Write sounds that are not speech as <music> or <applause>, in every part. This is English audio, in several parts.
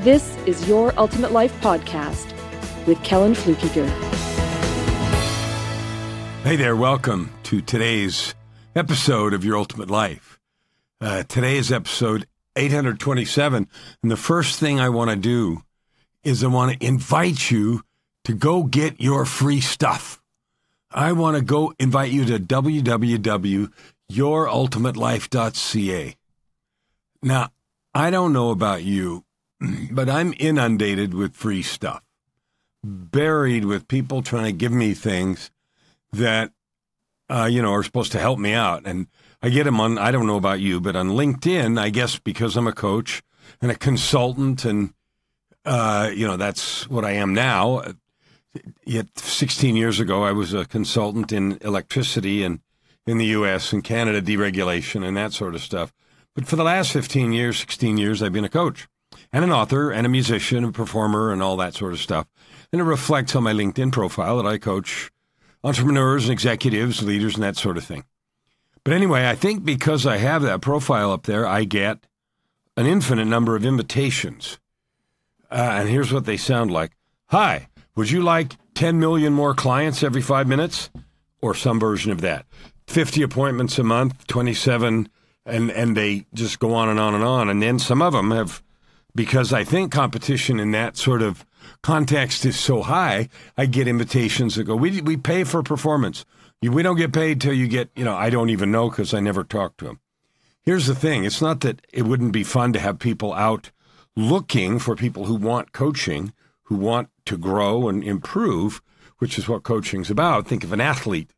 this is Your Ultimate Life podcast with Kellan Fluckiger. Hey there, welcome to today's episode of Your Ultimate Life. Uh, today is episode 827, and the first thing I want to do is I want to invite you to go get your free stuff. I want to go invite you to www.yourultimatelife.ca. Now, I don't know about you, but I'm inundated with free stuff, buried with people trying to give me things that, uh, you know, are supposed to help me out. And I get them on, I don't know about you, but on LinkedIn, I guess because I'm a coach and a consultant and, uh, you know, that's what I am now. Yet 16 years ago, I was a consultant in electricity and in the U.S. and Canada deregulation and that sort of stuff. But for the last 15 years, 16 years, I've been a coach and an author and a musician, a performer, and all that sort of stuff. And it reflects on my LinkedIn profile that I coach entrepreneurs and executives, leaders, and that sort of thing. But anyway, I think because I have that profile up there, I get an infinite number of invitations. Uh, and here's what they sound like Hi, would you like 10 million more clients every five minutes? Or some version of that. 50 appointments a month, 27, and, and they just go on and on and on. And then some of them have, because I think competition in that sort of context is so high, I get invitations that go, we, we pay for performance. We don't get paid till you get, you know, I don't even know because I never talked to them. Here's the thing it's not that it wouldn't be fun to have people out looking for people who want coaching, who want to grow and improve, which is what coaching's about. Think of an athlete,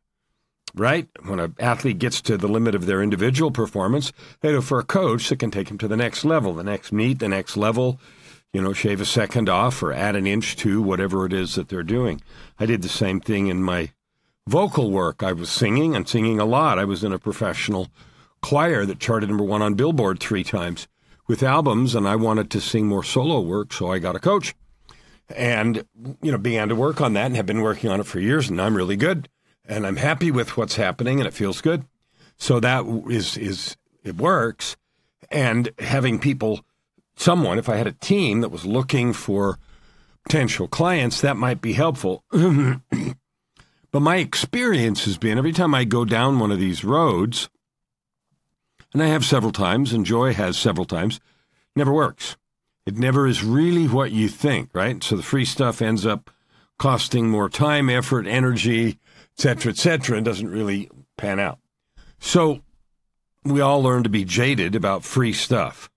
right? When an athlete gets to the limit of their individual performance, they go for a coach that can take them to the next level, the next meet, the next level, you know, shave a second off or add an inch to whatever it is that they're doing. I did the same thing in my vocal work. I was singing and singing a lot. I was in a professional choir that charted number one on Billboard three times with albums, and I wanted to sing more solo work, so I got a coach. And, you know, began to work on that and have been working on it for years, and I'm really good. And I'm happy with what's happening, and it feels good. So that is, is it works. And having people, someone, if I had a team that was looking for potential clients, that might be helpful. <clears throat> But my experience has been every time I go down one of these roads, and I have several times, and Joy has several times, never works. It never is really what you think, right? So the free stuff ends up costing more time, effort, energy, etc., etc., and doesn't really pan out. So we all learn to be jaded about free stuff.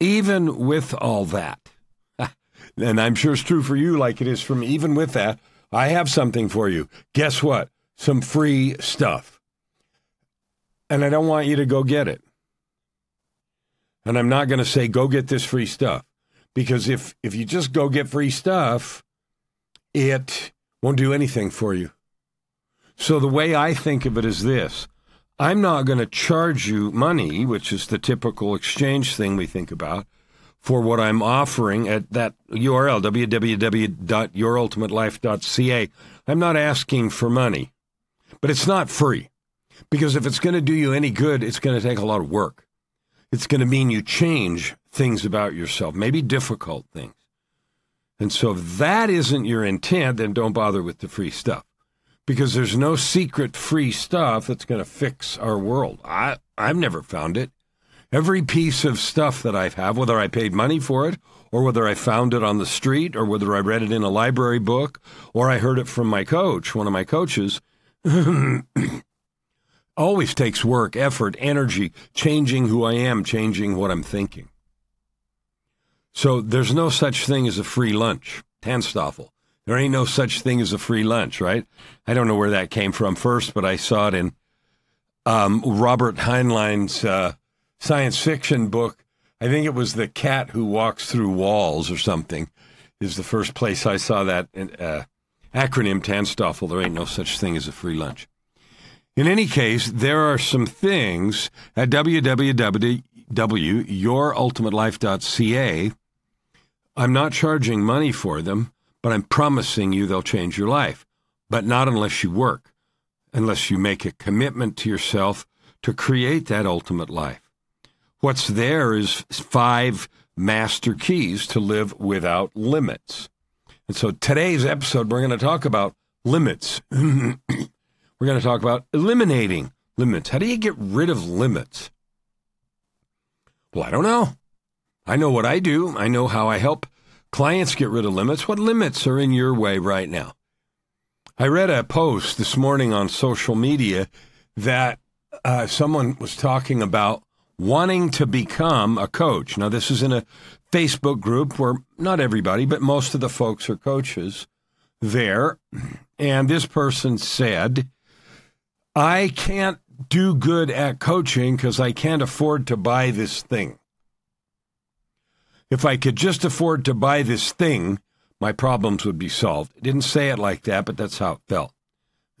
Even with all that, <laughs> and I'm sure it's true for you, like it is for me, even with that, I have something for you. Guess what? Some free stuff. And I don't want you to go get it. And I'm not going to say, go get this free stuff. Because if, if you just go get free stuff, it won't do anything for you. So the way I think of it is this I'm not going to charge you money, which is the typical exchange thing we think about for what I'm offering at that URL, www.yourultimatelife.ca. I'm not asking for money, but it's not free because if it's going to do you any good, it's going to take a lot of work. It's going to mean you change things about yourself, maybe difficult things. And so if that isn't your intent, then don't bother with the free stuff because there's no secret free stuff that's going to fix our world. I, I've never found it. Every piece of stuff that I have, whether I paid money for it, or whether I found it on the street, or whether I read it in a library book, or I heard it from my coach, one of my coaches, <coughs> always takes work, effort, energy, changing who I am, changing what I'm thinking. So there's no such thing as a free lunch. TANSTAAFL. There ain't no such thing as a free lunch, right? I don't know where that came from first, but I saw it in um, Robert Heinlein's uh, science fiction book. I think it was The Cat Who Walks Through Walls or something. is the first place I saw that uh, acronym TANSTAAFL. There ain't no such thing as a free lunch. In any case, there are some things at www.yourultimatelife.ca. I'm not charging money for them, but I'm promising you they'll change your life. But not unless you work, unless you make a commitment to yourself to create that ultimate life. What's there is five master keys to live without limits. And so today's episode, we're going to talk about limits. <clears throat> we're going to talk about eliminating limits. How do you get rid of limits? Well, I don't know. I know what I do. I know how I help clients get rid of limits. What limits are in your way right now? I read a post this morning on social media that uh, someone was talking about wanting to become a coach. Now, this is in a Facebook group where not everybody, but most of the folks are coaches there. And this person said, I can't do good at coaching because I can't afford to buy this thing. If I could just afford to buy this thing, my problems would be solved. Didn't say it like that, but that's how it felt. <clears throat>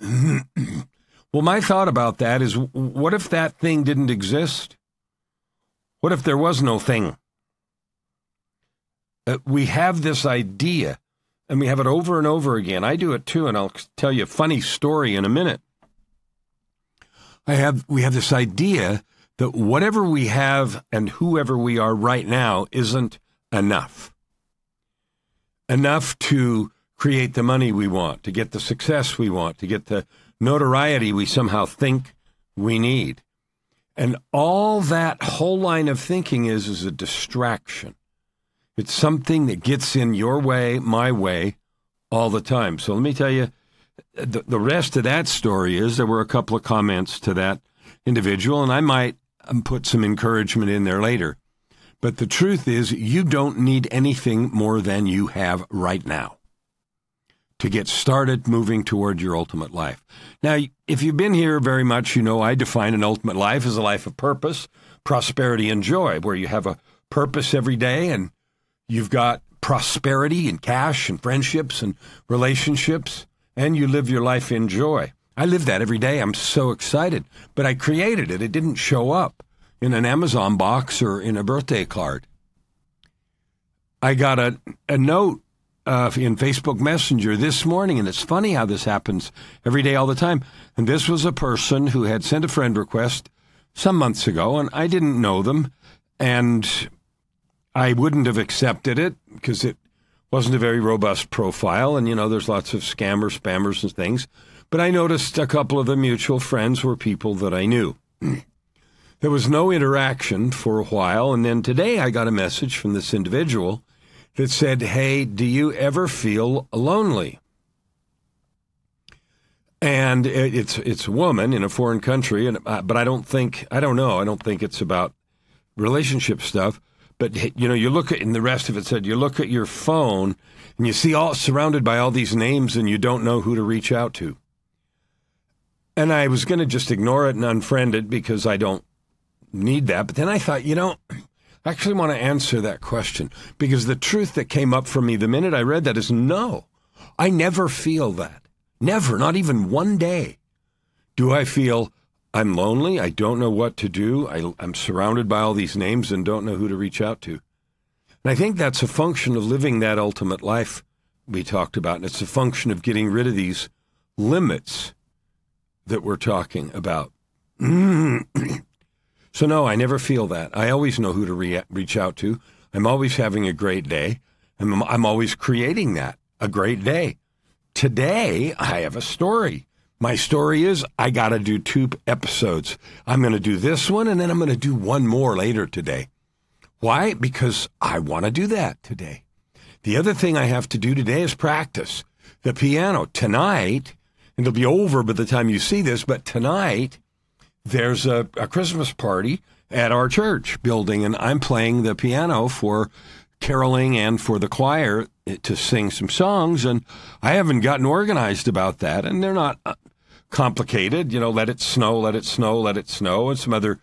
well, my thought about that is what if that thing didn't exist? What if there was no thing? Uh, we have this idea, and we have it over and over again. I do it too, and I'll tell you a funny story in a minute. I have we have this idea that whatever we have and whoever we are right now isn't enough. Enough to create the money we want, to get the success we want, to get the notoriety we somehow think we need. And all that whole line of thinking is is a distraction. It's something that gets in your way, my way, all the time. So let me tell you, the, the rest of that story is there were a couple of comments to that individual, and I might um, put some encouragement in there later. But the truth is, you don't need anything more than you have right now to get started moving toward your ultimate life. Now, if you've been here very much, you know I define an ultimate life as a life of purpose, prosperity, and joy, where you have a purpose every day and you've got prosperity and cash and friendships and relationships, and you live your life in joy. I live that every day. I'm so excited. But I created it, it didn't show up in an Amazon box or in a birthday card. I got a, a note uh, in Facebook Messenger this morning, and it's funny how this happens every day, all the time. And this was a person who had sent a friend request some months ago, and I didn't know them, and I wouldn't have accepted it because it wasn't a very robust profile, and you know, there's lots of scammers, spammers, and things. But I noticed a couple of the mutual friends were people that I knew. <clears throat> there was no interaction for a while, and then today I got a message from this individual that said, Hey, do you ever feel lonely? And it's it's a woman in a foreign country, and uh, but I don't think I don't know I don't think it's about relationship stuff. But you know, you look at and the rest of it said you look at your phone and you see all surrounded by all these names, and you don't know who to reach out to. And I was going to just ignore it and unfriend it because I don't need that. But then I thought, you know, I actually want to answer that question because the truth that came up for me the minute I read that is no, I never feel that. Never, not even one day. Do I feel I'm lonely? I don't know what to do. I, am surrounded by all these names and don't know who to reach out to. And I think that's a function of living that ultimate life we talked about. And it's a function of getting rid of these limits that we're talking about. <clears throat> So, no, I never feel that. I always know who to re- reach out to. I'm always having a great day. I'm, I'm always creating that, a great day. Today, I have a story. My story is I got to do two episodes. I'm going to do this one and then I'm going to do one more later today. Why? Because I want to do that today. The other thing I have to do today is practice the piano. Tonight, and it'll be over by the time you see this, but tonight, there's a, a Christmas party at our church building, and I'm playing the piano for caroling and for the choir to sing some songs. And I haven't gotten organized about that, and they're not uh, complicated. You know, let it snow, let it snow, let it snow, and some other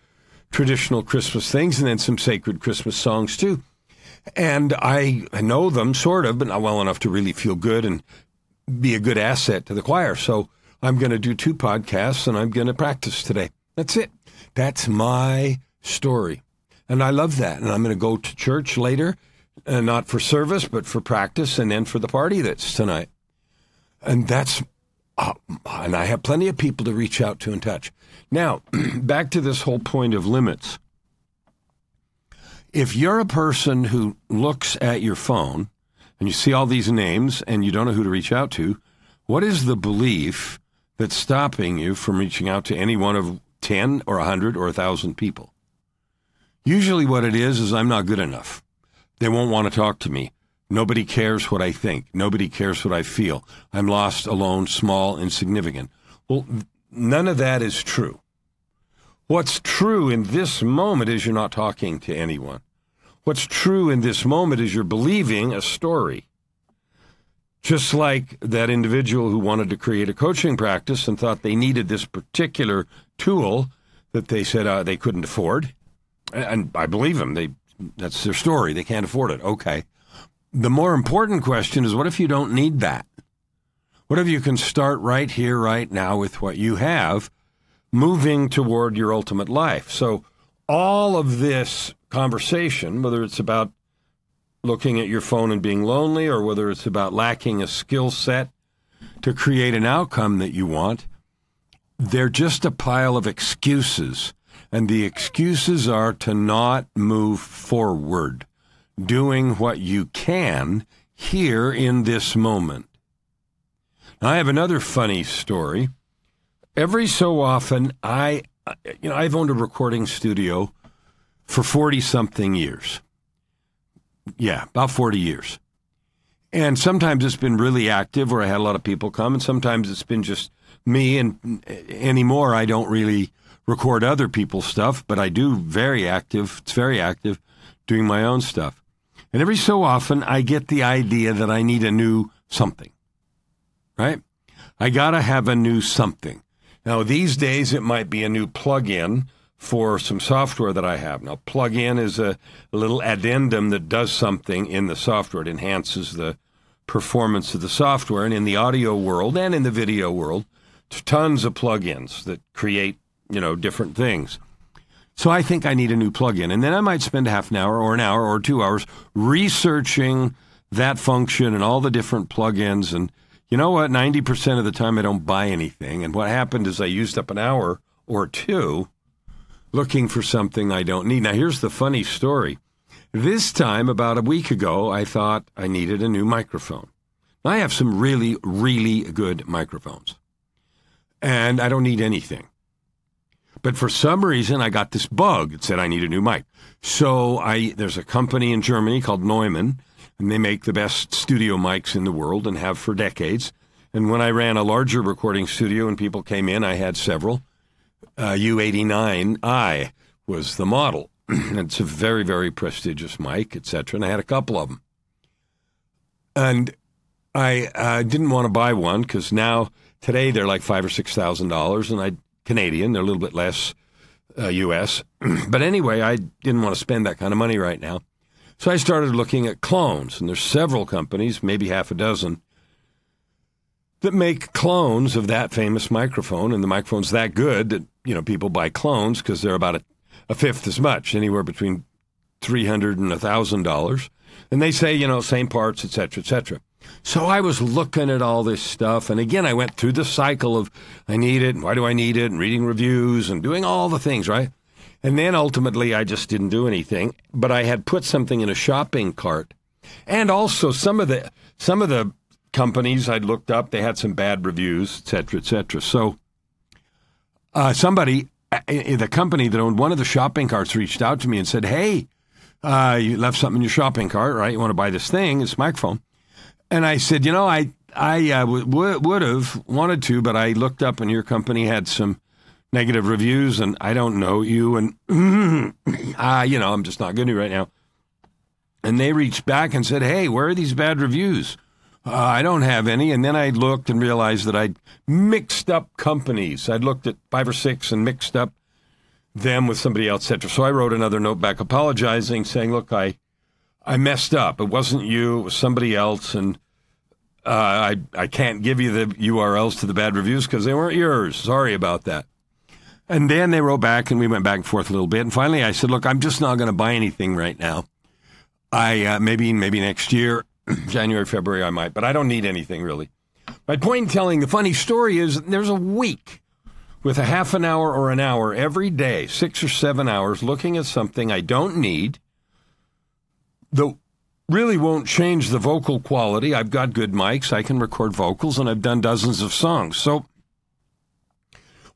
traditional Christmas things, and then some sacred Christmas songs too. And I know them sort of, but not well enough to really feel good and be a good asset to the choir. So I'm going to do two podcasts and I'm going to practice today. That's it. That's my story. And I love that. And I'm going to go to church later, uh, not for service, but for practice and then for the party that's tonight. And that's, uh, and I have plenty of people to reach out to and touch. Now, <clears throat> back to this whole point of limits. If you're a person who looks at your phone and you see all these names and you don't know who to reach out to, what is the belief that's stopping you from reaching out to any one of 10 or 100 or 1,000 people? Usually, what it is, is I'm not good enough. They won't want to talk to me. Nobody cares what I think. Nobody cares what I feel. I'm lost, alone, small, insignificant. Well, none of that is true. What's true in this moment is you're not talking to anyone. What's true in this moment is you're believing a story. Just like that individual who wanted to create a coaching practice and thought they needed this particular tool that they said uh, they couldn't afford. And I believe them. They, that's their story. They can't afford it. Okay. The more important question is what if you don't need that? What if you can start right here, right now with what you have, moving toward your ultimate life? So, all of this conversation, whether it's about looking at your phone and being lonely, or whether it's about lacking a skill set to create an outcome that you want, they're just a pile of excuses. And the excuses are to not move forward, doing what you can here in this moment. Now, I have another funny story. Every so often, I, you know, I've owned a recording studio for 40 something years. Yeah, about 40 years. And sometimes it's been really active where I had a lot of people come, and sometimes it's been just me. And eh, anymore, I don't really record other people's stuff, but I do very active. It's very active doing my own stuff. And every so often, I get the idea that I need a new something, right? I got to have a new something. Now, these days, it might be a new plug-in for some software that I have. Now, plug-in is a, a little addendum that does something in the software. It enhances the performance of the software. And in the audio world and in the video world, tons of plugins that create, you know, different things. So I think I need a new plugin. And then I might spend half an hour or an hour or two hours researching that function and all the different plugins. And you know what? 90% of the time I don't buy anything. And what happened is I used up an hour or two looking for something I don't need. Now, here's the funny story. This time, about a week ago, I thought I needed a new microphone. I have some really, really good microphones, and I don't need anything. But for some reason, I got this bug. It said I need a new mic. So I there's a company in Germany called Neumann, and they make the best studio mics in the world and have for decades. And when I ran a larger recording studio and people came in, I had several uh, U89i was the model. <clears throat> it's a very, very prestigious mic, etc. And I had a couple of them. And I uh, didn't want to buy one because now today they're like five or six thousand dollars, and I Canadian, they're a little bit less uh, U.S. <clears throat> but anyway, I didn't want to spend that kind of money right now, so I started looking at clones, and there's several companies, maybe half a dozen, that make clones of that famous microphone, and the microphone's that good that you know people buy clones because they're about a, a, fifth as much, anywhere between three hundred and a thousand dollars, and they say you know same parts, etc., etc. So I was looking at all this stuff, and again I went through the cycle of I need it, and why do I need it, and reading reviews and doing all the things, right? And then ultimately I just didn't do anything, but I had put something in a shopping cart. And also some of the some of the companies I'd looked up, they had some bad reviews, et cetera, et cetera. So uh, somebody, uh, the company that owned one of the shopping carts reached out to me and said, hey, uh, you left something in your shopping cart, right? You want to buy this thing, this microphone. And I said, you know, I, I uh, w- would have wanted to, but I looked up and your company had some negative reviews and I don't know you and, <clears throat> uh, you know, I'm just not good right now. And they reached back and said, hey, where are these bad reviews? Uh, I don't have any. And then I looked and realized that I'd mixed up companies. I'd looked at five or six and mixed up them with somebody else, etc. So I wrote another note back apologizing, saying, "Look, I, I messed up. It wasn't you, it was somebody else. And uh, I, I can't give you the URLs to the bad reviews because they weren't yours. Sorry about that. And then they wrote back and we went back and forth a little bit. And finally I said, look, I'm just not going to buy anything right now. I uh, maybe maybe next year, <clears throat> January, February, I might, but I don't need anything really. My point in telling the funny story is there's a week with a half an hour or an hour every day, six or seven hours, looking at something I don't need, that really won't change the vocal quality. I've got good mics, I can record vocals, and I've done dozens of songs. So,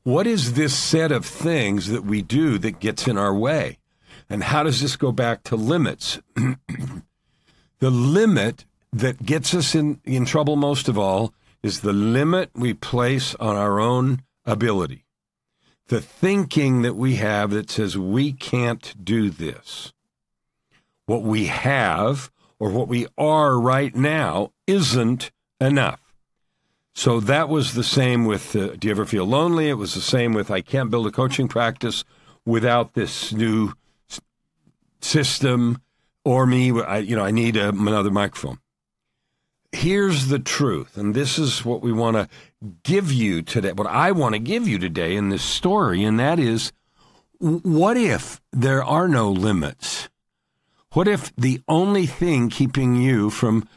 what is this set of things that we do that gets in our way? And how does this go back to limits? <clears throat> the limit that gets us in, in trouble most of all is the limit we place on our own ability. The thinking that we have that says we can't do this. What we have or what we are right now isn't enough. So that was the same with uh, Do You Ever Feel Lonely? It was the same with I Can't Build a Coaching Practice without this new system or me. I, you know, I need a, another microphone. Here's the truth, and this is what we want to give you today. What I want to give you today in this story, and that is, what if there are no limits? What if the only thing keeping you from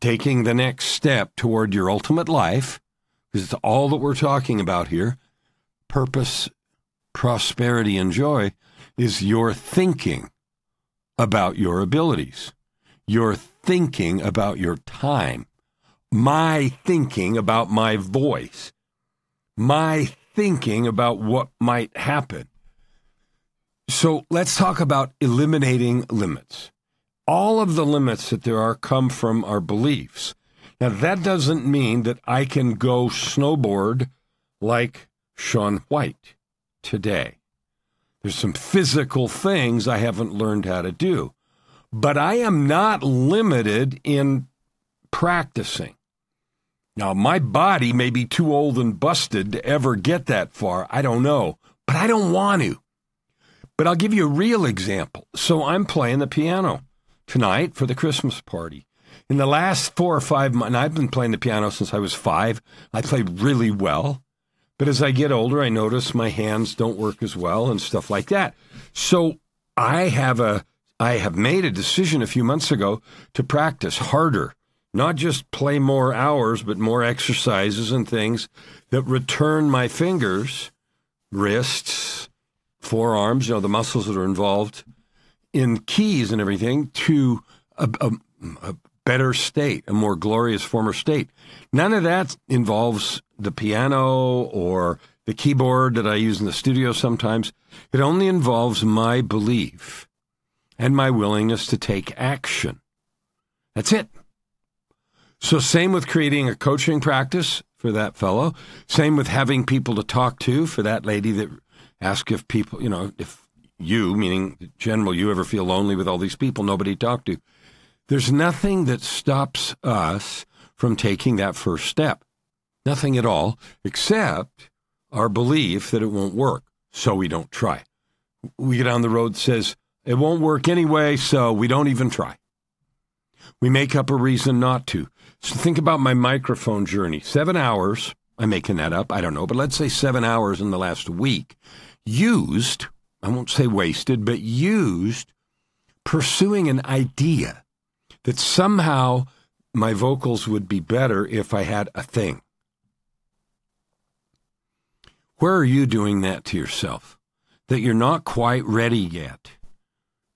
taking the next step toward your ultimate life, because it's all that we're talking about here, purpose, prosperity, and joy, is your thinking about your abilities, your thinking about your time, my thinking about my voice, my thinking about what might happen. So let's talk about eliminating limits. All of the limits that there are come from our beliefs. Now, that doesn't mean that I can go snowboard like Shaun White today. There's some physical things I haven't learned how to do. But I am not limited in practicing. Now, my body may be too old and busted to ever get that far. I don't know, but I don't want to. But I'll give you a real example. So I'm playing the piano tonight for the Christmas party. In the last four or five months, I've been playing the piano since I was five. I play really well. But as I get older, I notice my hands don't work as well and stuff like that. So I have a I have made a decision a few months ago to practice harder, not just play more hours, but more exercises and things that return my fingers, wrists, forearms, you know, the muscles that are involved in keys and everything to a, a, a better state, a more glorious former state. None of that involves the piano or the keyboard that I use in the studio sometimes. It only involves my belief and my willingness to take action. That's it. So, same with creating a coaching practice for that fellow. Same with having people to talk to for that lady that asked if people, you know, if you, meaning general, you ever feel lonely with all these people, nobody to talk to. There's nothing that stops us from taking that first step. Nothing at all, except our belief that it won't work, so we don't try. We get on the road says it won't work anyway, so we don't even try. We make up a reason not to. So think about my microphone journey. Seven hours, I'm making that up, I don't know, but let's say seven hours in the last week, used, I won't say wasted, but used pursuing an idea that somehow my vocals would be better if I had a thing. Where are you doing that to yourself? That you're not quite ready yet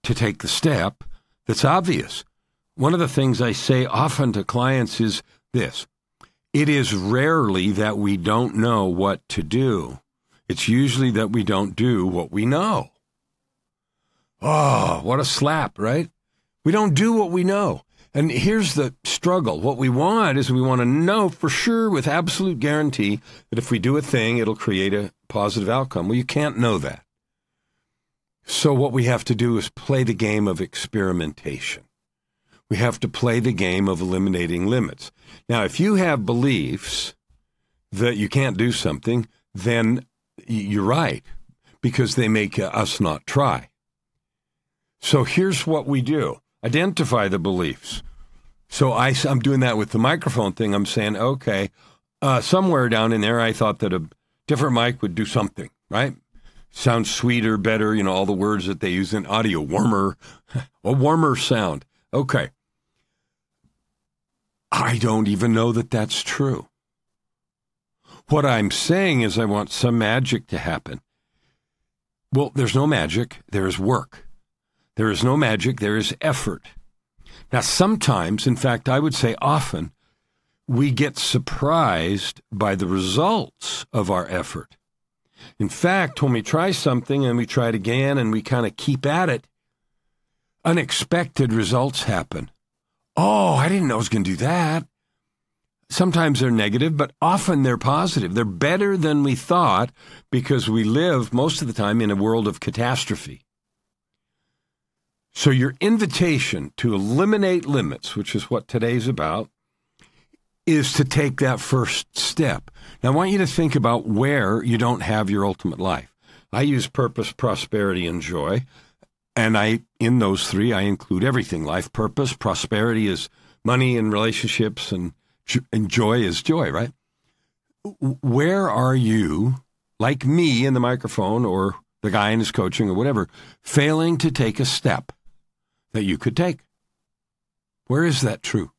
to take the step that's obvious. One of the things I say often to clients is this it is rarely that we don't know what to do, it's usually that we don't do what we know. Oh, what a slap, right? We don't do what we know. And here's the struggle. What we want is we want to know for sure with absolute guarantee that if we do a thing, it'll create a positive outcome. Well, you can't know that. So what we have to do is play the game of experimentation. We have to play the game of eliminating limits. Now, if you have beliefs that you can't do something, then you're right because they make uh, us not try. So here's what we do. Identify the beliefs. So I, I'm doing that with the microphone thing. I'm saying, okay, uh, somewhere down in there, I thought that a different mic would do something, right? Sounds sweeter, better, you know, all the words that they use in audio, warmer, <laughs> a warmer sound. Okay. I don't even know that that's true. What I'm saying is, I want some magic to happen. Well, there's no magic, there is work. There is no magic, there is effort. Now, sometimes, in fact, I would say often, we get surprised by the results of our effort. In fact, when we try something and we try it again and we kind of keep at it, unexpected results happen. Oh, I didn't know I was going to do that. Sometimes they're negative, but often they're positive. They're better than we thought because we live most of the time in a world of catastrophe. So, your invitation to eliminate limits, which is what today's about, is to take that first step. Now, I want you to think about where you don't have your ultimate life. I use purpose, prosperity, and joy. And I, in those three, I include everything life purpose. Prosperity is money and relationships, and, and joy is joy, right? Where are you, like me in the microphone or the guy in his coaching or whatever, failing to take a step that you could take? Where is that true?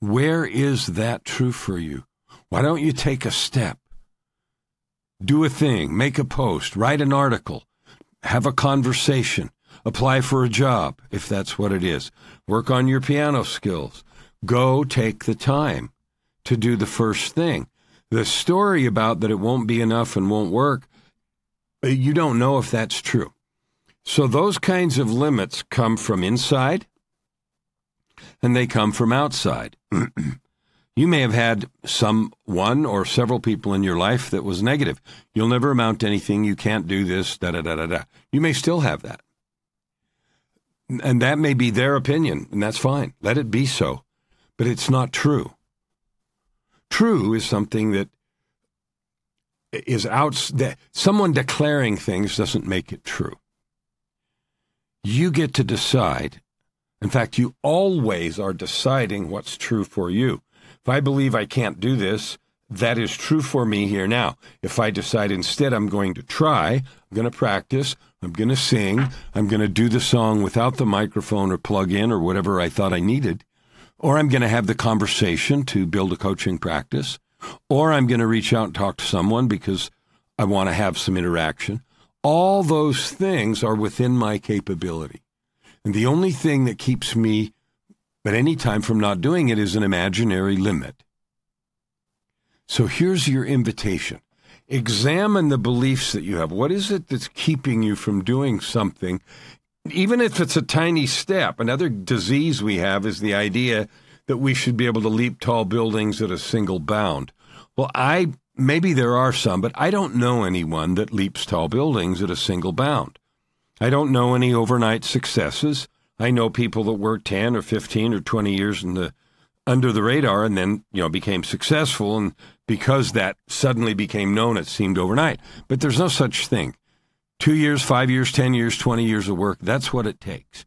Where is that true for you? Why don't you take a step? Do a thing, make a post, write an article, have a conversation, apply for a job, if that's what it is, work on your piano skills. Go take the time to do the first thing. The story about that it won't be enough and won't work, you don't know if that's true. So those kinds of limits come from inside and they come from outside. <clears throat> you may have had some one or several people in your life that was negative. You'll never amount to anything. You can't do this. Da da da da da. You may still have that, and that may be their opinion, and that's fine. Let it be so, but it's not true. True is something that is out. That someone declaring things doesn't make it true. You get to decide in fact, you always are deciding what's true for you. If I believe I can't do this, that is true for me here now. If I decide instead I'm going to try, I'm going to practice, I'm going to sing, I'm going to do the song without the microphone or plug in or whatever I thought I needed, or I'm going to have the conversation to build a coaching practice, or I'm going to reach out and talk to someone because I want to have some interaction. All those things are within my capability. And the only thing that keeps me at any time from not doing it is an imaginary limit. So here's your invitation. Examine the beliefs that you have. What is it that's keeping you from doing something, even if it's a tiny step? Another disease we have is the idea that we should be able to leap tall buildings at a single bound. Well, I maybe there are some, but I don't know anyone that leaps tall buildings at a single bound. I don't know any overnight successes. I know people that worked 10 or 15 or 20 years in the under the radar and then, you know, became successful and because that suddenly became known it seemed overnight. But there's no such thing. 2 years, 5 years, 10 years, 20 years of work, that's what it takes.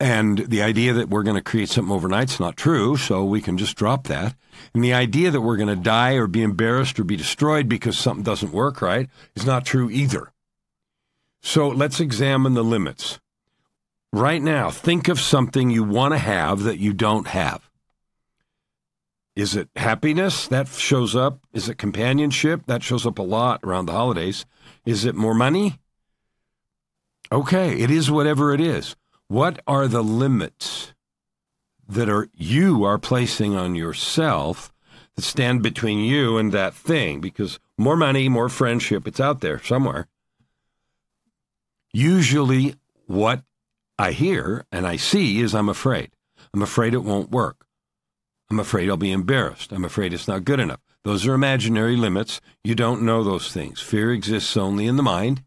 And the idea that we're going to create something overnight is not true, so we can just drop that. And the idea that we're going to die or be embarrassed or be destroyed because something doesn't work right is not true either. So let's examine the limits. Right now, think of something you want to have that you don't have. Is it happiness? That shows up. Is it companionship? That shows up a lot around the holidays. Is it more money? Okay, it is whatever it is. What are the limits that are you are placing on yourself that stand between you and that thing? Because more money, more friendship, it's out there somewhere. Usually, what I hear and I see is I'm afraid. I'm afraid it won't work. I'm afraid I'll be embarrassed. I'm afraid it's not good enough. Those are imaginary limits. You don't know those things. Fear exists only in the mind.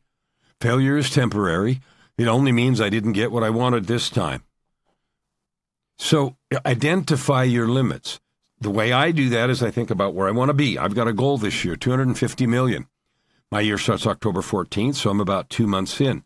Failure is temporary. It only means I didn't get what I wanted this time. So identify your limits. The way I do that is I think about where I want to be. I've got a goal this year, 250 million. My year starts October 14th, so I'm about two months in.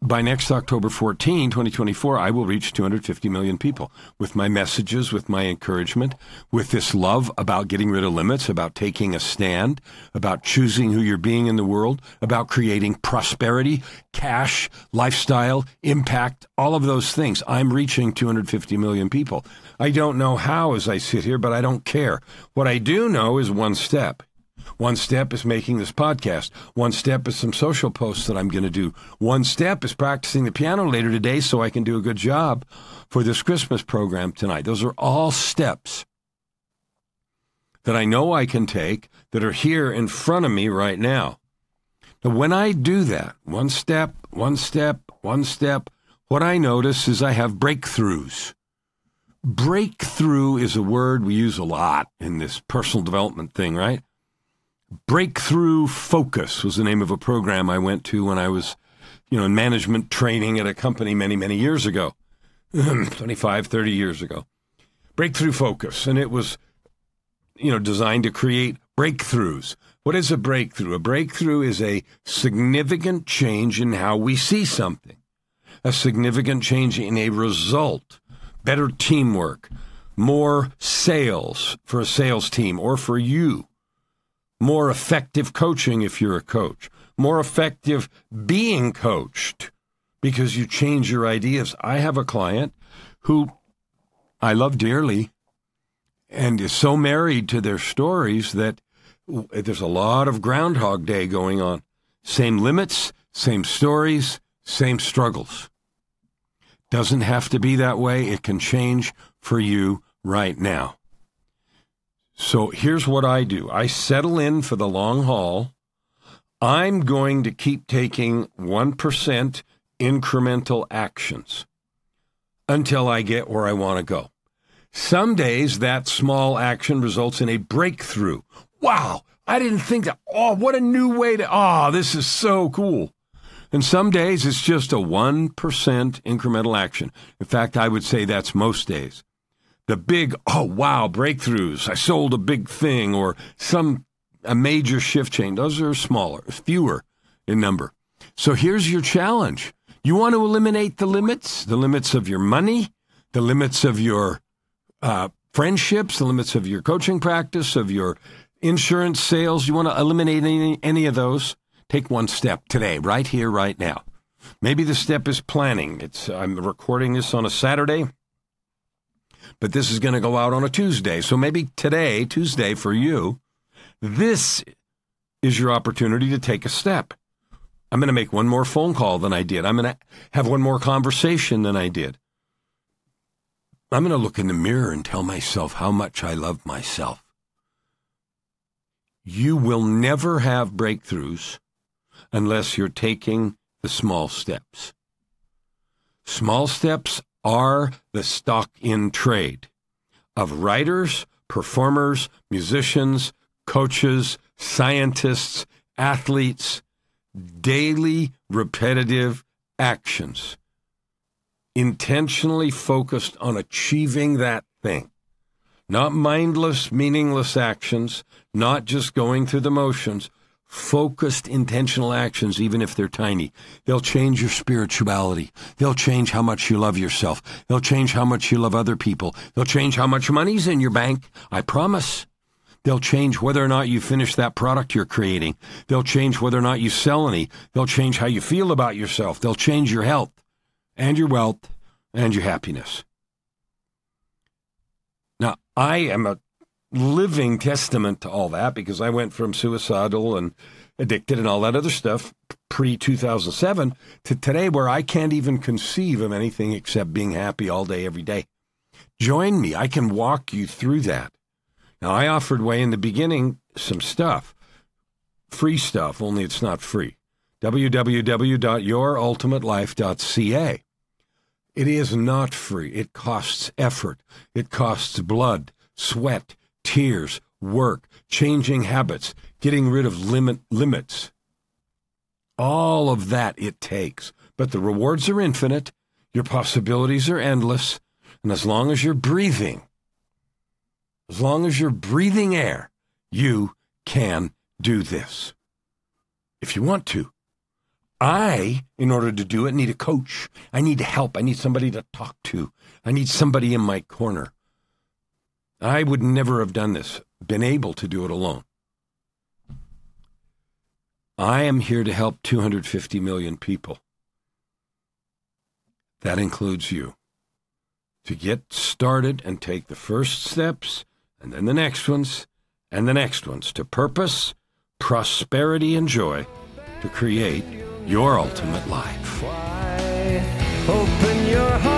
By next October 14, 2024, I will reach 250 million people with my messages, with my encouragement, with this love about getting rid of limits, about taking a stand, about choosing who you're being in the world, about creating prosperity, cash, lifestyle, impact, all of those things. I'm reaching 250 million people. I don't know how as I sit here, but I don't care. What I do know is one step. One step is making this podcast. One step is some social posts that I'm going to do. One step is practicing the piano later today so I can do a good job for this Christmas program tonight. Those are all steps that I know I can take that are here in front of me right now. Now, when I do that, one step, one step, one step, what I notice is I have breakthroughs. Breakthrough is a word we use a lot in this personal development thing, right? Breakthrough Focus was the name of a program I went to when I was, you know, in management training at a company many, many years ago, <clears throat> 25, 30 years ago. Breakthrough Focus. And it was, you know, designed to create breakthroughs. What is a breakthrough? A breakthrough is a significant change in how we see something, a significant change in a result, better teamwork, more sales for a sales team or for you more effective coaching if you're a coach, more effective being coached because you change your ideas. I have a client who I love dearly and is so married to their stories that there's a lot of Groundhog Day going on. Same limits, same stories, same struggles. Doesn't have to be that way. It can change for you right now. So here's what I do I settle in for the long haul. I'm going to keep taking 1% incremental actions until I get where I want to go. Some days that small action results in a breakthrough. Wow, I didn't think that. Oh, what a new way to. Oh, this is so cool. And some days it's just a 1% incremental action. In fact, I would say that's most days the big, oh, wow, breakthroughs. I sold a big thing or some a major shift change. Those are smaller, fewer in number. So here's your challenge. You want to eliminate the limits, the limits of your money, the limits of your uh, friendships, the limits of your coaching practice, of your insurance sales. You want to eliminate any, any of those? Take one step today, right here, right now. Maybe the step is planning. It's I'm recording this on a Saturday but this is going to go out on a Tuesday. So maybe today, Tuesday for you, this is your opportunity to take a step. I'm going to make one more phone call than I did. I'm going to have one more conversation than I did. I'm going to look in the mirror and tell myself how much I love myself. You will never have breakthroughs unless you're taking the small steps. Small steps are the stock in trade of writers, performers, musicians, coaches, scientists, athletes, daily repetitive actions, intentionally focused on achieving that thing. Not mindless, meaningless actions, not just going through the motions, focused intentional actions, even if they're tiny. They'll change your spirituality. They'll change how much you love yourself. They'll change how much you love other people. They'll change how much money's in your bank. I promise. They'll change whether or not you finish that product you're creating. They'll change whether or not you sell any. They'll change how you feel about yourself. They'll change your health and your wealth and your happiness. Now, I am a living testament to all that because I went from suicidal and addicted and all that other stuff pre 2007 to today where I can't even conceive of anything except being happy all day, every day. Join me. I can walk you through that. Now, I offered way in the beginning some stuff, free stuff, only it's not free. www.yourultimatelife.ca. It is not free. It costs effort. It costs blood, sweat, tears, work, changing habits, getting rid of limit limits. All of that it takes. But the rewards are infinite, your possibilities are endless, and as long as you're breathing, as long as you're breathing air, you can do this. If you want to, I, in order to do it, need a coach. I need help. I need somebody to talk to. I need somebody in my corner. I would never have done this, been able to do it alone. I am here to help 250 million people. That includes you. To get started and take the first steps, and then the next ones, and the next ones to purpose, prosperity, and joy to create your ultimate life. Open your heart